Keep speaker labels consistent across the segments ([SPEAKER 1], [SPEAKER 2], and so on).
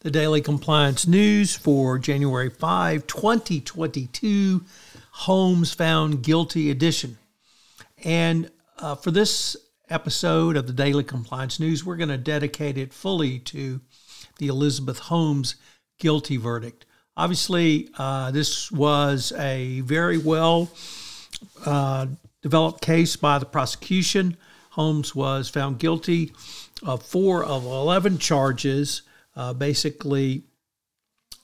[SPEAKER 1] The Daily Compliance News for January 5, 2022, Holmes Found Guilty Edition. And uh, for this episode of the Daily Compliance News, we're going to dedicate it fully to the Elizabeth Holmes guilty verdict. Obviously, uh, this was a very well uh, developed case by the prosecution. Holmes was found guilty of four of 11 charges uh, basically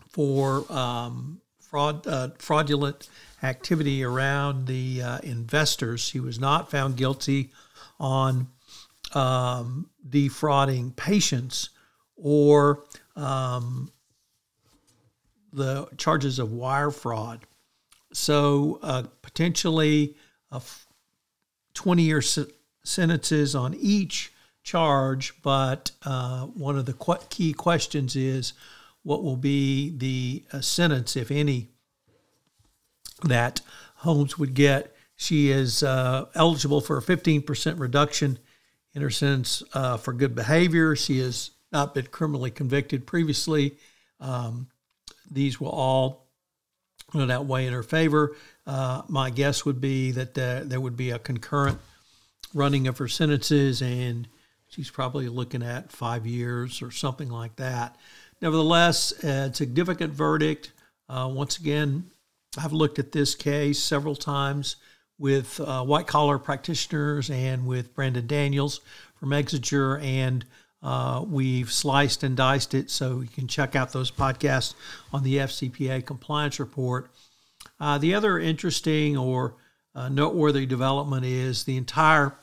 [SPEAKER 1] for um, fraud, uh, fraudulent activity around the uh, investors. He was not found guilty on um, defrauding patients or um, the charges of wire fraud. So uh, potentially 20 year sentences on each charge, but uh, one of the qu- key questions is what will be the uh, sentence, if any, that Holmes would get. She is uh, eligible for a 15% reduction in her sentence uh, for good behavior. She has not been criminally convicted previously. Um, these will all run that way in her favor. Uh, my guess would be that there would be a concurrent running of her sentences and she's probably looking at five years or something like that. Nevertheless, a significant verdict. Uh, once again, I've looked at this case several times with uh, white collar practitioners and with Brandon Daniels from Exiger, and uh, we've sliced and diced it so you can check out those podcasts on the FCPA compliance report. Uh, the other interesting or uh, noteworthy development is the entire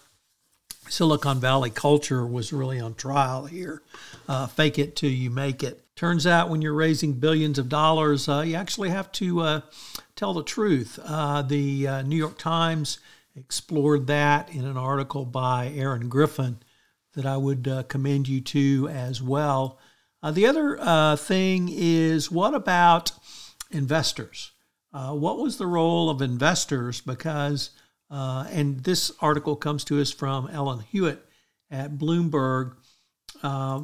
[SPEAKER 1] Silicon Valley culture was really on trial here. Uh, fake it till you make it. Turns out when you're raising billions of dollars, uh, you actually have to uh, tell the truth. Uh, the uh, New York Times explored that in an article by Erin Griffith that I would uh, commend you to as well. the other thing is what about investors? what was the role of investors? Because uh, and this article comes to us from Ellen Huet at Bloomberg. Uh,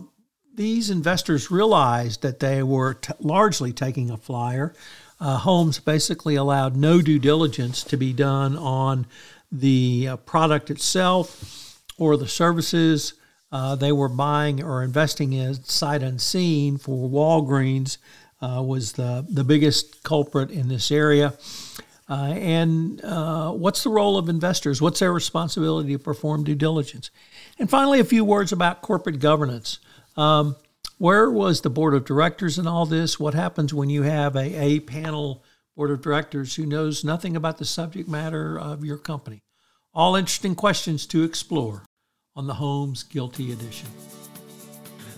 [SPEAKER 1] these investors realized that they were t- largely taking a flyer. Uh, Holmes basically allowed no due diligence to be done on the uh, product itself or the services uh, they were buying or investing in sight unseen for Walgreens uh, was the, the biggest culprit in this area. Uh, and uh, what's the role of investors? What's their responsibility to perform due diligence? And finally, a few words about corporate governance. Um, where was the board of directors in all this? What happens when you have a, a panel board of directors who knows nothing about the subject matter of your company? All interesting questions to explore on the Holmes Guilty Edition.